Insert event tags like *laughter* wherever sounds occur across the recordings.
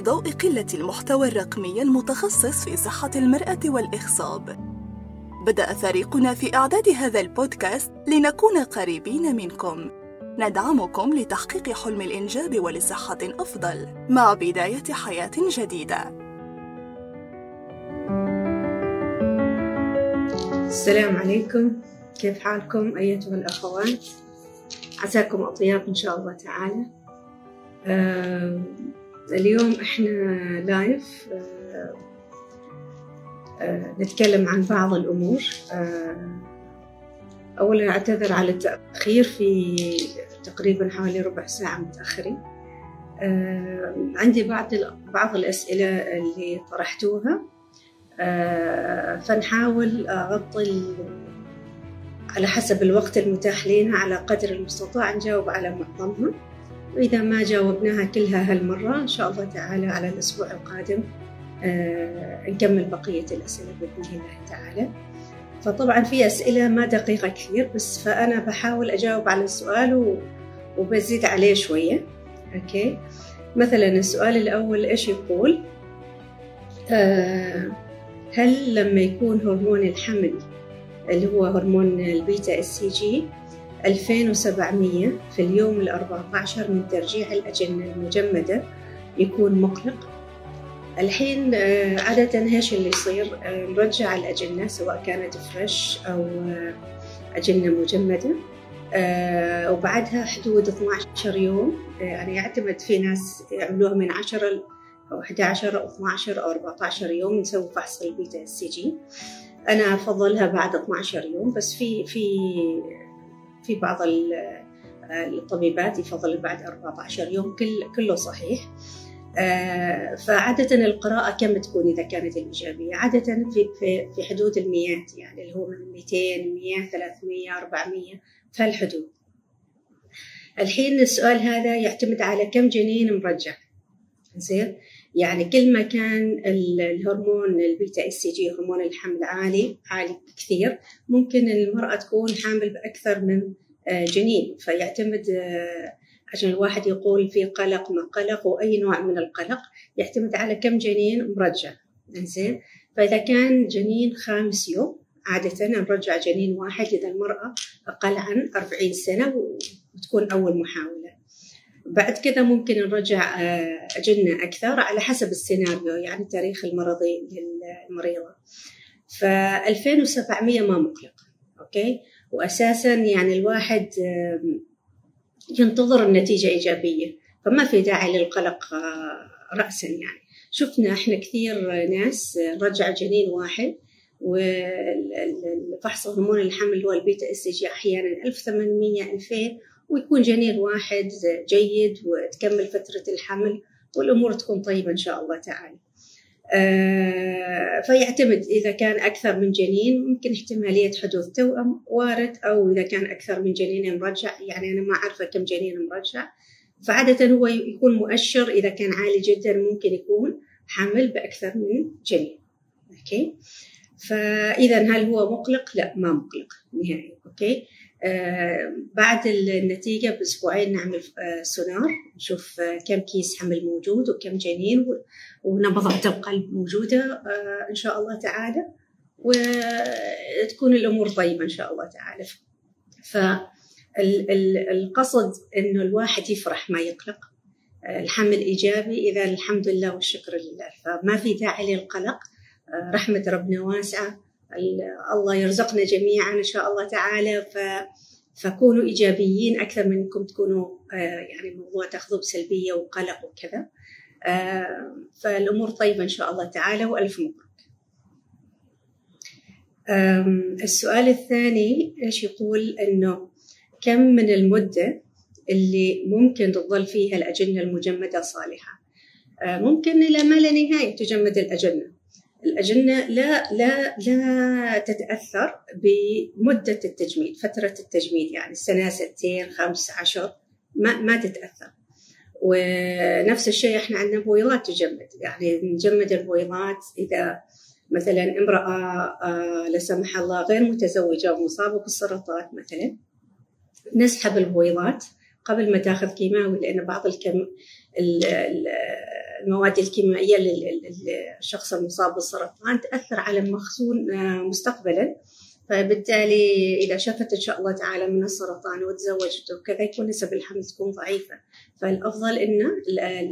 في ضوء قلة المحتوى الرقمي المتخصص في صحة المرأة والإخصاب بدأ فريقنا في إعداد هذا البودكاست لنكون قريبين منكم. ندعمكم لتحقيق حلم الإنجاب ولصحة أفضل مع بداية حياة جديدة. السلام عليكم. كيف حالكم أيتها الأخوات عساكم أطياب إن شاء الله تعالى. آه اليوم إحنا لايف آه آه نتكلم عن بعض الأمور. آه أولا أعتذر على التأخير في تقريبا حوالي ربع ساعة متأخرين. آه عندي بعض بعض الأسئلة اللي طرحتوها. فنحاول أغطي على حسب الوقت المتاح لنا على قدر المستطاع نجاوب على معظمها. وإذا ما جاوبناها كلها هالمرة إن شاء الله تعالى على الأسبوع القادم آه نكمل بقية الأسئلة بإذن الله تعالى. فطبعا في أسئلة ما دقيقة كثير بس فأنا بحاول أجاوب على السؤال وبزيد عليه شوية. أوكي؟ مثلا السؤال الأول إيش يقول؟ آه هل لما يكون هرمون الحمل اللي هو هرمون ال beta hCG 2700 في اليوم ال 14 من ترجيع الأجنة المجمدة يكون مقلق. الحين عادة إيش اللي يصير؟ نرجع الأجنة سواء كانت fresh أو أجنة مجمدة. وبعدها حدود 12 يوم. يعني يعتمد في ناس يعملوها من 10 أو 11 أو 12 أو 14 يوم نسوي فحص ال beta hCG. أنا أفضلها بعد 12 يوم بس في في في بعض الطبيبات يفضل بعد 14 يوم كل كله صحيح آه فعادة القراءة كم تكون إذا كانت الإيجابية؟ عادة في في في حدود المئات يعني اللي هو من 200 100 300 400 في هالحدود. الحين السؤال هذا يعتمد على كم جنين مرجع. زين؟ يعني كل ما كان الهرمون ال beta hCG هرمون الحمل عالي عالي كثير ممكن المرأة تكون حامل بأكثر من جنين. فيعتمد عشان الواحد يقول في قلق ما قلق وأي نوع من القلق يعتمد على كم جنين مرجع. زين فإذا كان جنين خامس يوم عادة نرجع جنين واحد إذا المرأة أقل عن 40 سنة وتكون أول محاولة. بعد كذا ممكن نرجع أجنة أكثر على حسب السيناريو يعني تاريخ المرضي للمريضة. ف 2700 ما مقلق أوكي؟ وأساسا يعني الواحد ينتظر النتيجة إيجابية فما في داعي للقلق رأسا يعني. شفنا إحنا كثير ناس رجع جنين واحد وفحص هرمون الحمل اللي هو ال beta hCG أحيانا 1800 2000 ويكون جنين واحد جيد وتكمل فترة الحمل والأمور تكون طيبة إن شاء الله تعالى. آه فيعتمد إذا كان أكثر من جنين ممكن احتمالية حدوث توأم وارد أو إذا كان أكثر من جنين مرجع يعني أنا ما أعرفه كم جنين مرجع. فعادة هو يكون مؤشر إذا كان عالي جدا ممكن يكون حمل بأكثر من جنين. okay؟ فإذا هل هو مقلق؟ لا ما مقلق نهائي. okay؟ بعد النتيجة بأسبوعين نعمل آه سونار نشوف آه كم كيس حمل موجود وكم جنين ونبضات القلب موجودة آه إن شاء الله تعالى. وتكون الأمور طيبة إن شاء الله تعالى. فالقصد إنه الواحد يفرح ما يقلق. آه الحمل إيجابي. إذا الحمد لله والشكر لله. فما في داعي للقلق آه رحمة ربنا واسعة. الله يرزقنا جميعا إن شاء الله تعالى ف فكونوا إيجابيين أكثر من انكم تكونوا يعني الموضوع تاخذوه بسلبية وقلق وكذا فالأمور طيبة إن شاء الله تعالى وألف مبروك. السؤال الثاني إيش يقول إنه كم من المدة اللي ممكن تظل فيها الأجنة المجمدة صالحة؟ ممكن إلى ما لا نهاية تجمد الأجنة الأجنة لا لا لا تتأثر بمدة التجميد فترة التجميد يعني سنة ستين خمس عشر ما ما تتأثر. ونفس الشيء إحنا عندنا بويضات تجمد يعني نجمد البويضات إذا مثلا امرأة لا سمح الله غير متزوجة ومصابة بالسرطان مثلا نسحب البويضات قبل ما تأخذ كيماوي لأن بعض الكم المواد الكيميائية للشخص المصاب بالسرطان تأثر على المخزون آه، مستقبلا. فبالتالي إذا شافت إن شاء الله تعالى من السرطان وتزوجت وكذا يكون نسب الحمل تكون ضعيفة. فالأفضل ان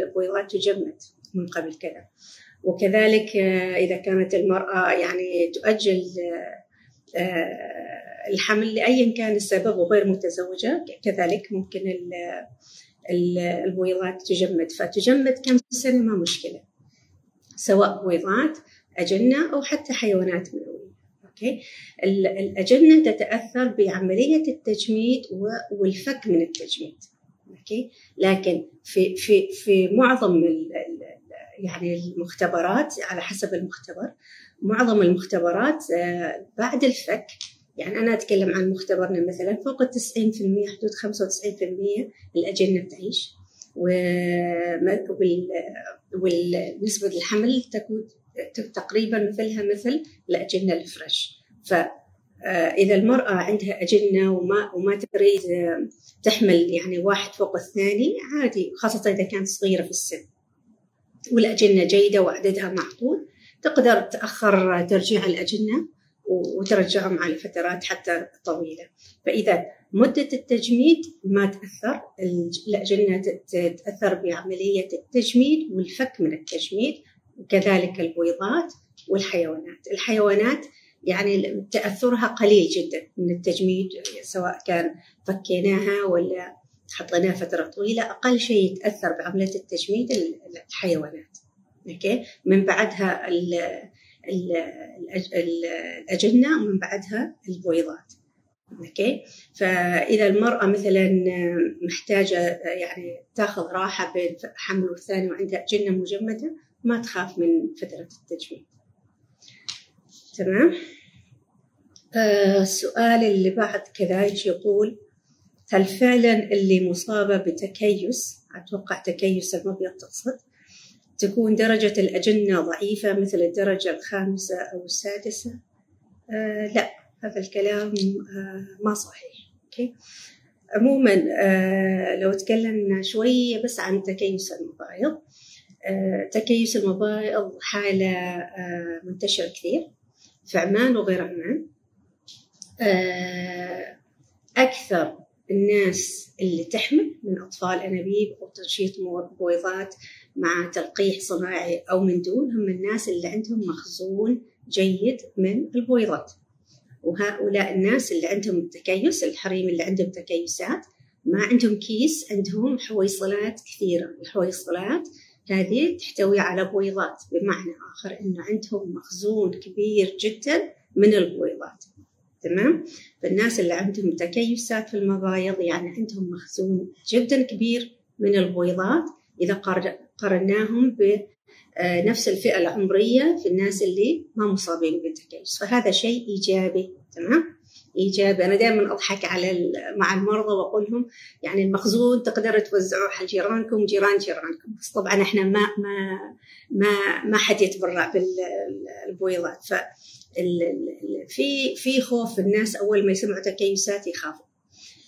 البويضات تجمد من قبل كذا. وكذلك آه، إذا كانت المرأة يعني تؤجل الحمل لأيا كان السبب وغير متزوجة كذلك ممكن البويضات تجمد. فتجمد كم سنة ما مشكلة. سواء بويضات أجنة أو حتى حيوانات منوية okay؟ الأجنة تتأثر بعملية التجميد والفك من التجميد. okay؟ لكن في في في معظم يعني المختبرات على حسب المختبر معظم المختبرات آه، بعد الفك يعني أنا أتكلم عن مختبرنا مثلا فوق التسعين في المية حدود خمسة وتسعين في المية الأجنة بتعيش. ونسبة الحمل تكون تقريبا مثلها مثل الأجنة الفريش. فإذا المرأة عندها أجنة وما وما تريد تحمل يعني واحد فوق الثاني عادي خاصة إذا كانت صغيرة في السن. والأجنة جيدة وعددها معقول تقدر تأخر ترجيع الأجنة. وترجعهم على فترات حتى طويلة. فإذا مدة التجميد ما تأثر الأجنة تتأثر بعملية التجميد والفك من التجميد وكذلك البويضات والحيوانات. الحيوانات يعني تأثرها قليل جدا من التجميد سواء كان فكيناها ولا حطيناها فترة طويلة أقل شيء يتأثر بعملية التجميد الحيوانات. okay؟ من بعدها الأجنة ومن بعدها البويضات. okay؟ فإذا المرأة مثلا محتاجة يعني تأخذ راحة بين حمل والثاني وعندها اجنه مجمدة ما تخاف من فترة التجميد. تمام؟ آه السؤال اللي بعد كذا يقول هل فعلا اللي مصابة بتكيس أتوقع تكيس المبيض تقصد تكون درجة الأجنة ضعيفة مثل الدرجة الخامسة أو السادسة. آه لا هذا الكلام آه ما صحيح. أوكي؟ عموما آه لو تكلمنا شوية بس عن تكيس المبايض آه تكيس المبايض حالة آه منتشرة كثير في عمان وغير عمان. آه أكثر الناس اللي تحمل من أطفال أنابيب أو تنشيط بويضات مع تلقيح صناعي أو من دون هم الناس اللي عندهم مخزون جيد من البويضات. وهؤلاء الناس اللي عندهم تكيس الحريم اللي عندهم تكيسات ما عندهم كيس عندهم حويصلات كثيرة. الحويصلات هذه تحتوي على بويضات بمعنى آخر أنه عندهم مخزون كبير جدا من البويضات. تمام؟ فالناس اللي عندهم تكيسات في المبايض يعني عندهم مخزون جدا كبير من البويضات إذا قارناهم بنفس الفئة العمرية في الناس اللي ما مصابين بالتكيس. فهذا شيء إيجابي تمام؟ إيجابي. أنا دائما أضحك على مع المرضى وأقول لهم يعني المخزون تقدروا توزعوه على جيرانكم جيران جيرانكم. بس طبعا إحنا ما ما ما ما حد يتبرع بالبويضات في في خوف الناس أول ما يسمعوا تكيسات يخافوا.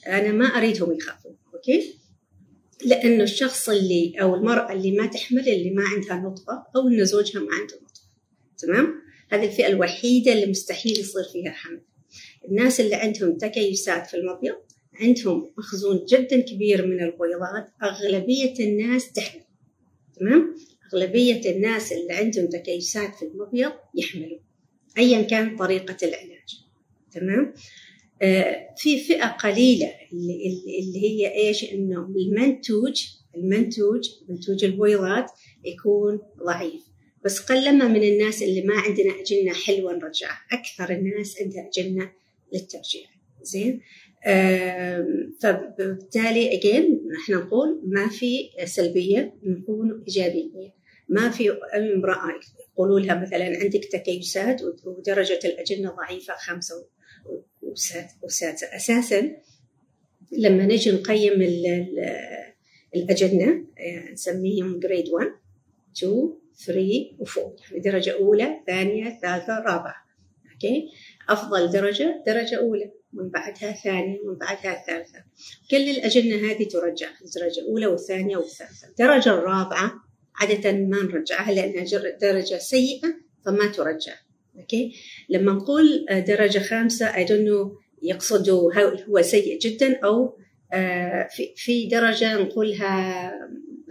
أنا ما أريدهم يخافوا أوكي؟ لأنه الشخص اللي أو المرأة اللي ما تحمل اللي ما عندها نطفة أو إن زوجها ما عنده نطفة. تمام؟ هذه الفئة الوحيدة اللي مستحيل يصير فيها حمل. الناس اللي عندهم تكيسات في المبيض عندهم مخزون جدا كبير من البويضات أغلبية الناس تحمل. تمام؟ أغلبية الناس اللي عندهم تكيسات في المبيض يحملوا. أيا كان طريقة العلاج. تمام؟ آه في فئة قليلة اللي, هي إيش؟ إنه المنتوج المنتوج منتوج البويضات يكون ضعيف. بس قلما من الناس اللي ما عندنا أجنة حلوة نرجعها. أكثر الناس عندها أجنة للترجيع. زين؟ فبالتالي اجين إحنا نقول ما في سلبية نكون ايجابيين ما في امرأة يقولوا لها مثلا عندك تكيسات ودرجة الأجنة ضعيفة خمسة وسادسه أساسا لما نجي نقيم الأجنة يعني نسميهم grade 1 2 3 و4 يعني درجة أولى ثانية ثالثة رابعة. okay؟ أفضل درجة درجة أولى. من بعدها ثانية من بعدها ثالثة. كل الأجنة هذه ترجع. الدرجة الأولى والثانية والثالثة. الدرجة الرابعة عادة ما نرجعها لأنها درجة سيئة فما ترجع. okay؟ لما نقول درجة خامسة I don't know يقصدوا هو سيء جدا أو في في درجة نقولها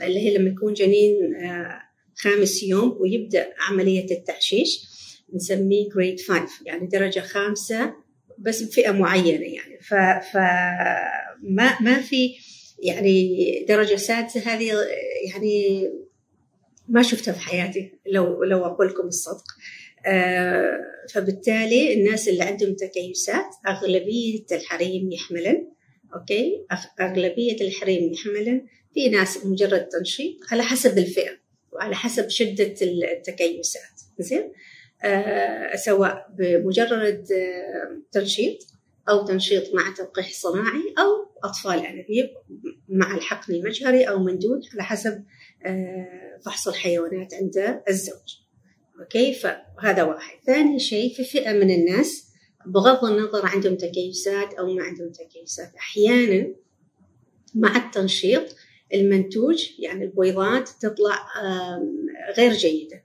اللي هي لما يكون جنين خامس يوم ويبدأ عملية التعشيش نسميه جريد 5 يعني درجة خامسة بس بفئة معينة يعني. ف, ف ما ما في يعني درجة سادسة هذه يعني ما شفتها في حياتي لو لو أقول لكم الصدق. آه فبالتالي الناس اللي عندهم تكيسات أغلبية الحريم يحملن أوكي؟ أغلبية الحريم يحملن. في ناس مجرد تنشيط على حسب الفئة وعلى حسب شدة التكيسات. زين؟ آه سواء بمجرد آه تنشيط أو تنشيط مع تلقيح صناعي أو أطفال أنابيب مع الحقن المجهري أو مندود على حسب آه فحص الحيوانات عند الزوج. أوكي؟ فهذا واحد. ثاني شيء في فئة من الناس بغض النظر عندهم تكيسات أو ما عندهم تكيسات أحيانا مع التنشيط المنتوج يعني البويضات تطلع غير جيدة.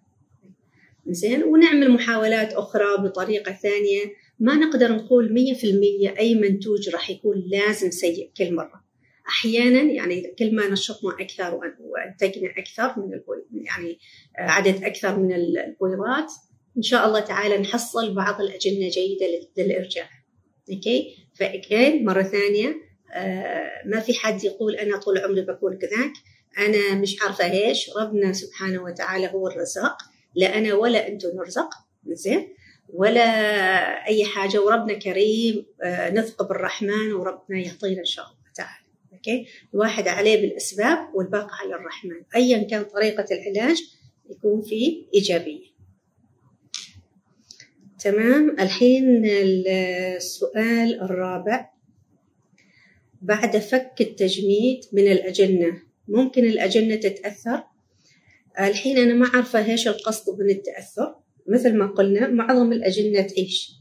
زين؟ ونعمل محاولات أخرى بطريقة ثانية ما نقدر نقول مية في المية أي منتوج راح يكون لازم سيء كل مرة. أحيانا يعني كل ما نشطنا أكثر وأنتجنا أكثر من يعني عدد أكثر من البويضات إن شاء الله تعالى نحصل بعض الأجنة جيدة للإرجاع. أوكي؟ فأكيد مرة ثانية ما في حد يقول أنا طول عمري بكون كذاك. أنا مش عارفة إيش. ربنا سبحانه وتعالى هو الرزاق. لا أنا ولا أنتم نرزق زين؟ ولا أي حاجة وربنا كريم نثق بالرحمن وربنا يعطينا إن شاء الله تعالى. أوكي؟ الواحد عليه بالأسباب والباقي على الرحمن. أيا كان طريقة العلاج يكون فيه إيجابية. تمام؟ الحين السؤال الرابع. بعد فك التجميد من الأجنة ممكن الأجنة تتأثر؟ الحين أنا ما عارفة إيش القصد من التأثر. مثل ما قلنا معظم الأجنة تعيش.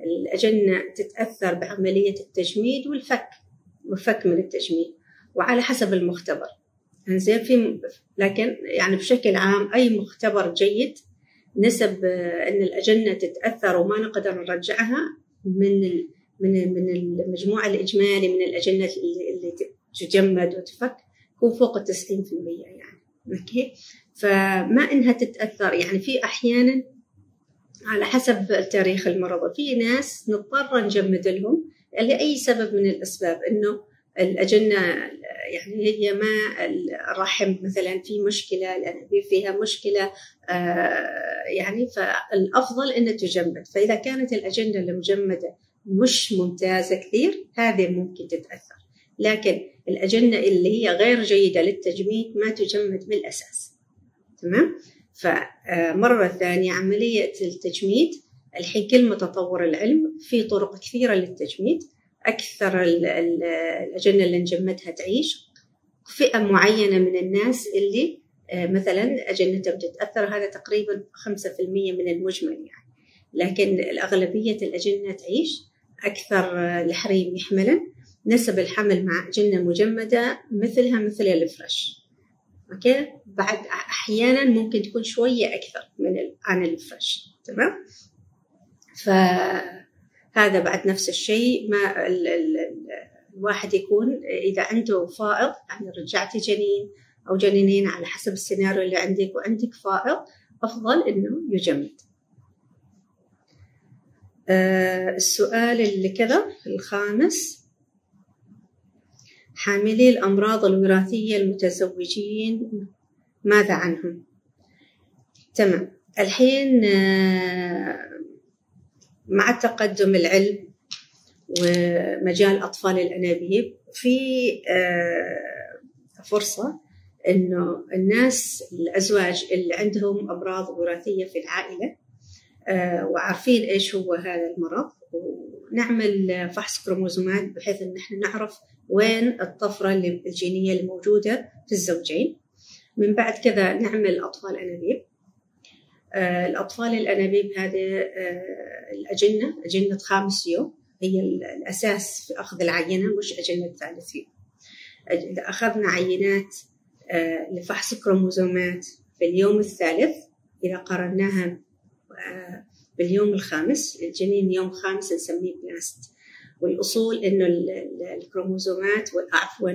الأجنة تتأثر بعملية التجميد والفك والفك من التجميد وعلى حسب المختبر. زين في لكن يعني بشكل عام أي مختبر جيد نسب إن الأجنة تتأثر وما نقدر نرجعها من من من المجموع الإجمالي من الأجنة اللي تجمد وتفك هو فوق ال 90% يعني. أوكي؟ فما إنها تتأثر يعني في أحيانا على حسب تاريخ المرض في ناس نضطر نجمد لهم لأي سبب من الأسباب إنه الأجنة يعني هي ما الرحم مثلا في مشكلة الانابيب فيها مشكلة يعني فالأفضل انها تجمد. فإذا كانت الأجنة المجمدة مش ممتازة كثير هذه ممكن تتأثر. لكن الأجنة اللي هي غير جيدة للتجميد ما تجمد من الاساس تمام؟ فمرة ثانية عملية التجميد الحين كل ما تطور العلم في طرق كثيرة للتجميد. أكثر الأجنة اللي نجمدها تعيش. فئة معينة من الناس اللي مثلا أجنتهم تتأثر هذا تقريبا 5% من المجمل يعني. لكن الأغلبية الأجنة تعيش. أكثر الحريم يحملن. نسب الحمل مع أجنة مجمدة مثلها مثل الفرش أوكي؟ بعد أحيانا ممكن تكون شوية أكثر من عن الفرش تمام؟ ف هذا بعد نفس الشيء. ما ال ال الواحد يكون إذا عنده فائض يعني رجعتي جنين أو جنينين على حسب السيناريو اللي عندك وعندك فائض أفضل إنه يجمد. آه السؤال اللي كذا الخامس. حاملي الأمراض الوراثية المتزوجين ماذا عنهم؟ تمام الحين آه مع تقدم العلم ومجال أطفال الأنابيب في فرصة إنه الناس الأزواج اللي عندهم أمراض وراثية في العائلة وعارفين إيش هو هذا المرض ونعمل فحص كروموزومات بحيث إن إحنا نعرف وين الطفرة الجينية اللي موجودة في الزوجين. من بعد كذا نعمل أطفال أنابيب. الأطفال الأنابيب هذه الأجنة أجنة خامس يوم. هي الأساس في أخذ العينة مش أجنة ثالث يوم. إذا أخذنا عينات لفحص كروموزومات في اليوم الثالث. إذا قارناها آه، باليوم الخامس الجنين يوم خامس نسميه blast والأصول إنه الكروموزومات عفوا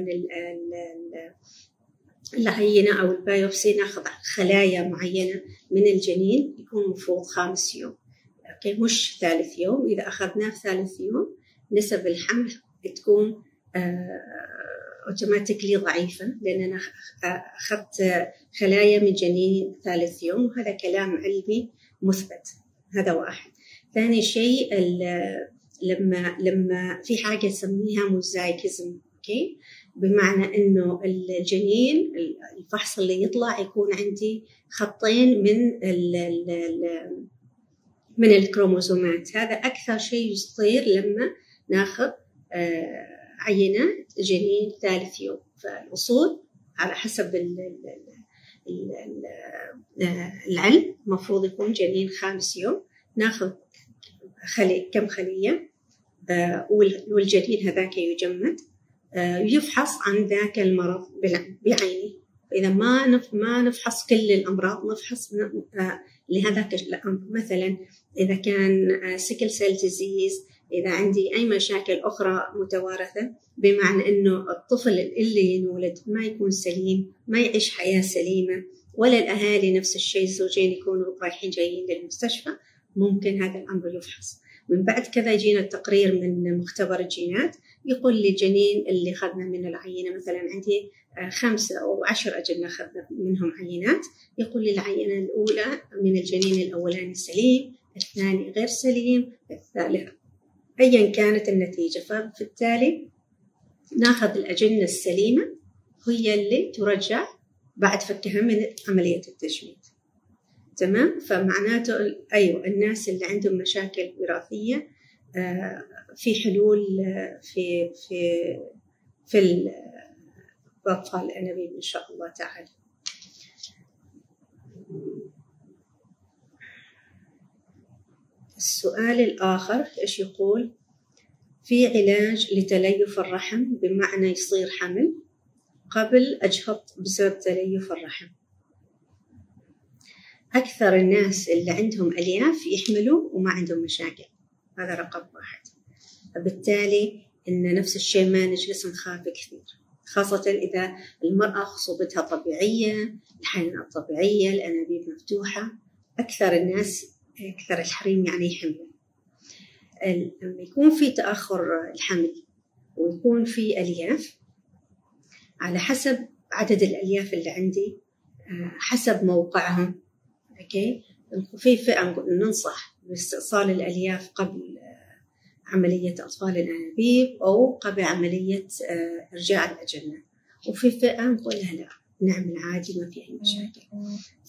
العينة أو ال biopsy ناخذ خلايا معينة من الجنين يكون المفروض خامس يوم. okay؟ مش ثالث يوم. إذا أخذناه في ثالث يوم نسب الحمل تكون automatically ضعيفة لأن أنا أخذت خلايا من جنين ثالث يوم وهذا كلام علمي مثبت. هذا واحد. ثاني شيء لما لما في حاجة نسميها mosaicism okay بمعنى إنه الجنين الفحص اللي يطلع يكون عندي خطين من ال ال ال من الكروموزومات. هذا أكثر شيء يصير لما ناخذ آه، عينة جنين ثالث يوم. فالأصول على حسب العلم المفروض يكون جنين خامس يوم. ناخذ خلية كم خلية؟ آه، والجنين هذاك يجمد. آه، يفحص عن ذاك المرض بعينه. إذا ما ما نفحص كل الأمراض نفحص آه، لهذاك الأمر. مثلا إذا كان sickle cell disease إذا عندي أي مشاكل أخرى متوارثة بمعنى إنه الطفل اللي ينولد ما يكون سليم ما يعيش حياة سليمة ولا الأهالي نفس الشيء الزوجين يكونوا رايحين جايين للمستشفى ممكن هذا الأمر يفحص. من بعد كذا يجينا التقرير من مختبر الجينات يقول لي الجنين اللي أخذنا من العينة مثلا عندي آه، خمسة أو عشر أجنة أخذنا منهم عينات. يقول لي العينة الأولى من الجنين الأولاني سليم الثاني غير سليم الثالث أيا كانت النتيجة. فبالتالي ناخذ الأجنة السليمة هي اللي ترجع بعد فكها من عملية التجميد. تمام؟ فمعناته أيوة الناس اللي عندهم مشاكل وراثية آه، في حلول آه، في في في الأطفال الأنابيب إن شاء الله تعالى. السؤال الآخر إيش يقول؟ في علاج لتليف الرحم بمعنى يصير حمل قبل أجهض بسبب تليف الرحم. أكثر الناس اللي عندهم ألياف يحملوا وما عندهم مشاكل. هذا رقم واحد. فبالتالي إن نفس الشيء ما نجلس نخاف كثير خاصة إذا المرأة خصوبتها طبيعية الحيوانات طبيعية الأنابيب مفتوحة. أكثر الناس أكثر الحريم يعني يحملوا لما يكون في تأخر الحمل ويكون في ألياف على حسب عدد الألياف اللي عندي آه، حسب موقعهم. أوكي؟ في فئة ننصح باستئصال الألياف قبل آه، عملية أطفال الأنابيب أو قبل عملية آه، إرجاع الأجنة. وفي فئة نقول لها لا. نعمل عادي ما في أي مشاكل.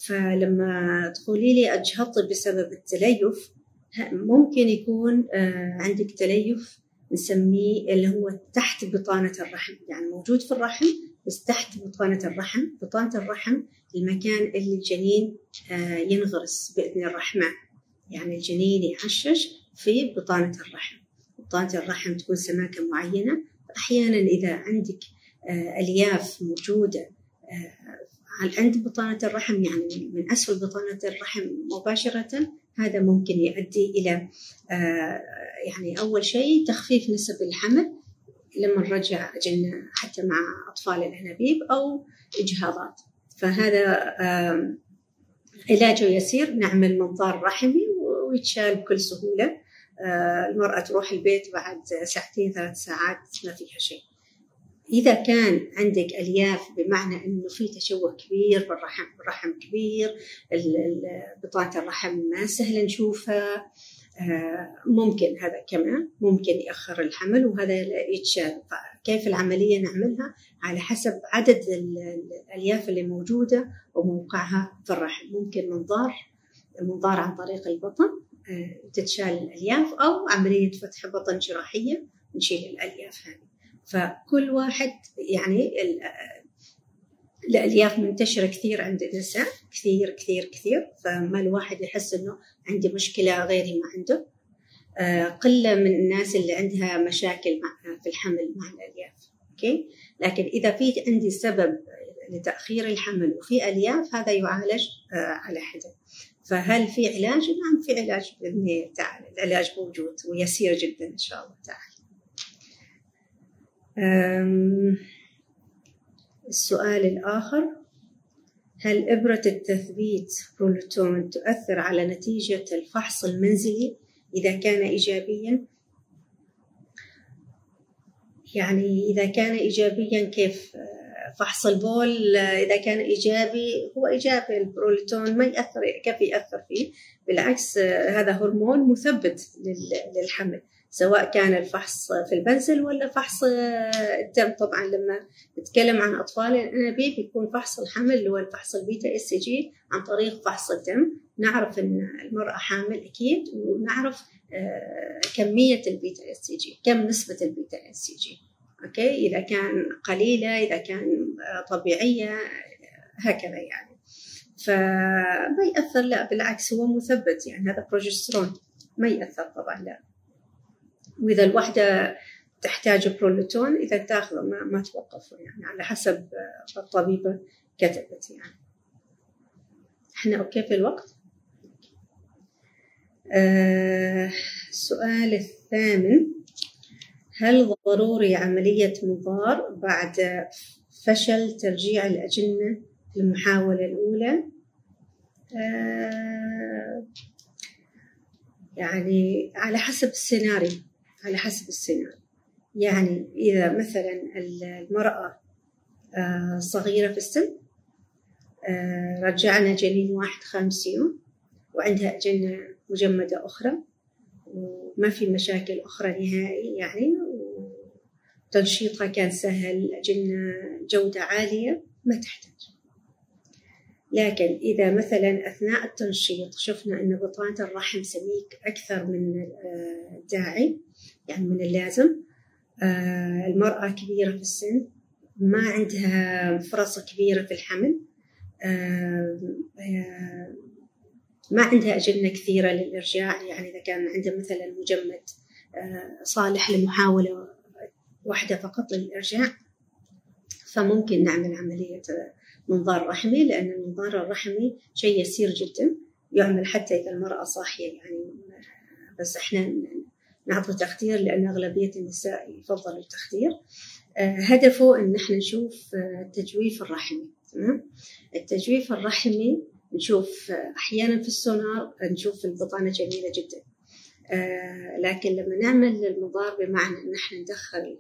فلما تقولي لي أجهضت بسبب التليف ممكن يكون آه، عندك تليف نسميه اللي هو تحت بطانة الرحم. يعني موجود في الرحم بس تحت بطانة الرحم بطانة الرحم المكان اللي الجنين آه، ينغرس بإذن الرحمن يعني الجنين يعشش في بطانة الرحم. بطانة الرحم تكون سماكة معينة. أحيانا إذا عندك آه، ألياف موجودة عند بطانة الرحم يعني من أسفل بطانة الرحم مباشرة هذا ممكن يؤدي إلى آه، يعني أول شيء تخفيف نسب الحمل لما نرجع أجلنا حتى مع أطفال الأنابيب أو إجهاضات فهذا علاجه يسير نعمل منظار رحمي ويتشال بكل سهولة. آه، المرأة تروح البيت بعد ساعتين ثلاث ساعات ما فيها شيء. إذا كان عندك ألياف بمعنى إنه في تشوه كبير بالرحم الرحم كبير بطانة الرحم ما سهل نشوفها آه، ممكن هذا كمان ممكن يأخر الحمل وهذا يتشال. كيف العملية نعملها؟ على حسب عدد الألياف اللي موجودة وموقعها في الرحم. ممكن منظار منظار عن طريق البطن آه، تتشال الألياف أو عملية فتح بطن جراحية نشيل الألياف هذه. فكل واحد يعني الألياف منتشرة كثير عند النساء كثير كثير كثير. فما الواحد يحس إنه عندي مشكلة غيري ما عنده. آه، قلة من الناس اللي عندها مشاكل في الحمل مع الألياف. أوكي؟ لكن إذا في عندي سبب لتأخير الحمل وفي ألياف هذا يعالج على حدة. فهل في علاج؟ نعم في علاج بإذن الله تعالى. العلاج موجود ويسير جدا إن شاء الله تعالى. السؤال الآخر هل إبرة التثبيت بروليتون تؤثر على نتيجة الفحص المنزلي إذا كان إيجابيا؟ يعني إذا كان إيجابيا كيف؟ فحص البول إذا كان إيجابي هو إيجابي البروليتون ما يأثر كيف يأثر فيه؟ بالعكس هذا هرمون مثبت للحمل. سواء كان الفحص في المنزل ولا فحص الدم. طبعا لما نتكلم عن أطفال الانابيب بيكون فحص الحمل اللي هو الفحص البيتا HCG عن طريق فحص الدم. نعرف إن المرأة حامل أكيد ونعرف كمية البيتا HCG كم نسبة البيتا HCG. okay؟ إذا كان قليلة إذا كان طبيعية هكذا يعني. فما يأثر؟ لا بالعكس هو مثبت يعني هذا بروجسترون ما يأثر طبعا لا. وإذا الوحدة تحتاج بروليتون إذا تاخذه ما, ما توقفوا يعني على حسب الطبيبة كتبت يعني. إحنا okay في الوقت؟ آه السؤال الثامن. هل ضروري عملية منظار بعد فشل ترجيع الأجنة في المحاولة الأولى؟ آه يعني على حسب السيناريو. على حسب السيناريو يعني إذا مثلا المرأة آه صغيرة في السن آه رجعنا جنين واحد خامس يوم وعندها أجنة مجمدة أخرى وما في مشاكل أخرى نهائي يعني وتنشيطها كان سهل أجنة جودة عالية ما تحتاج. لكن إذا مثلا أثناء التنشيط شفنا أن بطانة الرحم سميك أكثر من الداعي يعني من اللازم. المرأة كبيرة في السن ما عندها فرصة كبيرة في الحمل. ما عندها أجنة كثيرة للإرجاع. يعني إذا كان عندها مثلا مجمد صالح لمحاولة واحدة فقط للإرجاع فممكن نعمل عملية منظار رحمي لأن المنظار الرحمي شيء يسير جدا يعمل حتى إذا المرأة صاحية. يعني بس إحنا نعطي تخدير لأن أغلبية النساء يفضلوا التخدير هدفه إن إحنا نشوف التجويف الرحمي تمام؟ التجويف الرحمي نشوف أحيانا في السونار نشوف البطانة جميلة جدا. لكن لما نعمل المضار بمعنى إن إحنا ندخل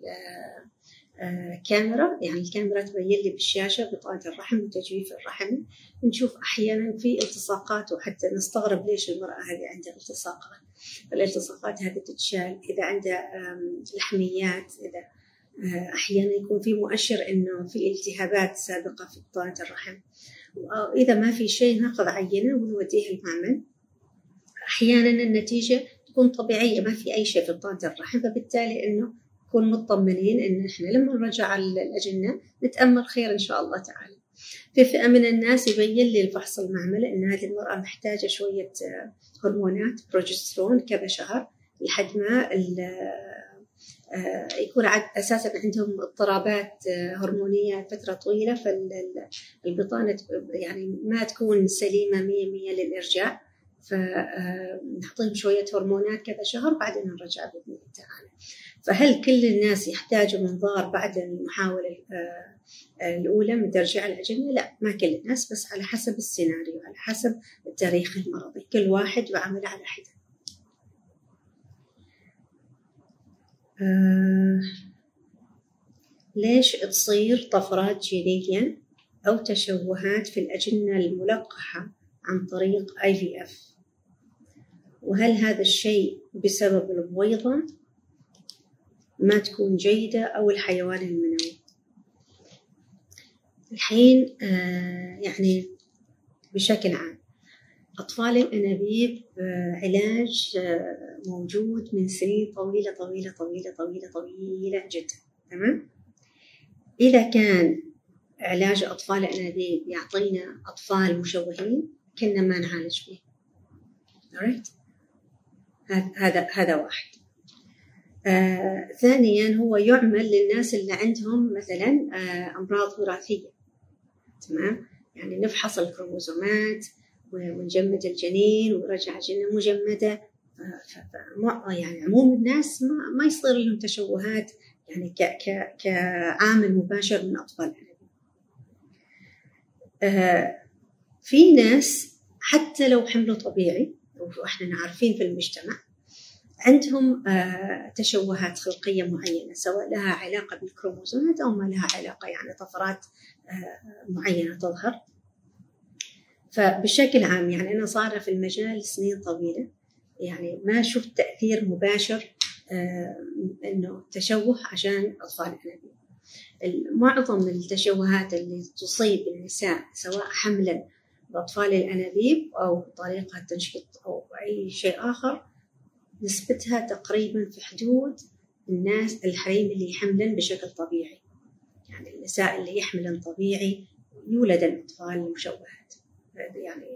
كاميرا. يعني الكاميرا تبين لي بالشاشة بطانة الرحم وتجويف الرحم. نشوف أحيانا في التصاقات وحتى نستغرب ليش المرأة هذه عندها التصاقات. الالتصاقات هذه تتشال إذا عندها لحميات إذا أحيانا يكون في مؤشر إنه في التهابات سابقة في بطانة الرحم. إذا ما في شيء ناخذ عينة ونوديها المعمل. أحيانا النتيجة تكون طبيعية ما في أي شيء في بطانة الرحم. فبالتالي إنه نكون مطمنين إن إحنا لما نرجع الأجنة نتأمل خير إن شاء الله تعالى. في فئة من الناس يبين لي الفحص المعملي إن هذه المرأة محتاجة شوية هرمونات بروجسترون كذا شهر لحد ما يكون أساسا عندهم اضطرابات هرمونية فترة طويلة فالبطانة يعني ما تكون سليمة مية مية للإرجاع. فنعطيهم شوية هرمونات كذا شهر بعدين نرجع بإذن الله تعالى. فهل كل الناس يحتاجوا منظار بعد المحاولة الأولى من ترجيع الأجنة؟ لا ما كل الناس بس على حسب السيناريو على حسب التاريخ المرضي. كل واحد وعمل على حدة. آه ليش تصير طفرات جينية أو تشوهات في الأجنة الملقحة عن طريق IVF وهل هذا الشيء بسبب البويضة ما تكون جيدة أو الحيوان المنوي. الحين آه يعني بشكل عام أطفال الأنابيب آه علاج آه موجود من سنين طويلة طويلة طويلة طويلة طويلة جدا. تمام؟ إذا كان علاج أطفال الأنابيب يعطينا أطفال مشوهين كنا ما نعالج فيه. Right? هذا هذا واحد. آه، ثانيا هو يعمل للناس اللي عندهم مثلا آه، أمراض وراثية. تمام؟ يعني نفحص الكروموزومات ونجمد الجنين ونرجع الجنين مجمدة. يعني عموم الناس ما, ما يصير لهم تشوهات يعني ك ك كعامل مباشر من أطفال. آه في ناس حتى لو حمله طبيعي وإحنا عارفين في المجتمع عندهم آه تشوهات خلقية معينة سواء لها علاقة بالكروموزومات أو ما لها علاقة يعني طفرات آه معينة تظهر. فبشكل عام يعني أنا صار في المجال سنين طويلة يعني ما شفت تأثير مباشر آه إنه تشوه عشان أطفال الانابيب معظم التشوهات اللي تصيب النساء سواء حملا بأطفال الأنابيب أو طريقة تنشيط أو أي شيء آخر نسبتها تقريبا في حدود الناس الحريم اللي يحملن بشكل طبيعي. يعني النساء اللي يحملن طبيعي يولد الأطفال المشوهات يعني